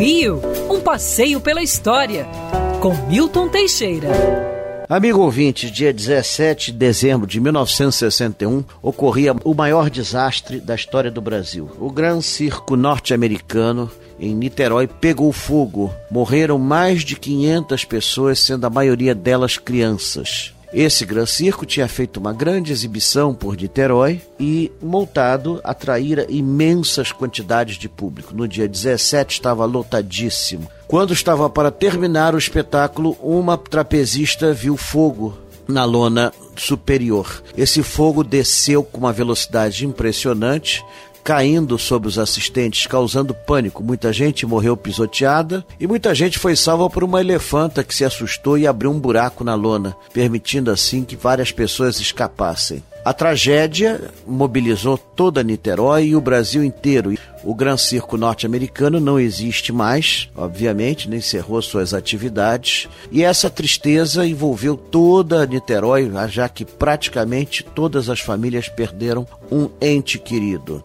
Rio, um passeio pela história, com Milton Teixeira. Amigo ouvinte, dia 17 de dezembro de 1961 ocorria o maior desastre da história do Brasil. O Gran Circo norte-americano em Niterói pegou fogo. Morreram mais de 500 pessoas, sendo a maioria delas crianças. Esse Gran Circo tinha feito uma grande exibição por Niterói e, montado, atraíra imensas quantidades de público. No dia 17 estava lotadíssimo. Quando estava para terminar o espetáculo, uma trapezista viu fogo na lona superior. Esse fogo desceu com uma velocidade impressionante, caindo sobre os assistentes, causando pânico. Muita gente morreu pisoteada e muita gente foi salva por uma elefanta que se assustou e abriu um buraco na lona, permitindo assim que várias pessoas escapassem. A tragédia mobilizou toda Niterói e o Brasil inteiro. O Gran Circo norte-americano não existe mais, obviamente, nem encerrou suas atividades. E essa tristeza envolveu toda Niterói, já que praticamente todas as famílias perderam um ente querido.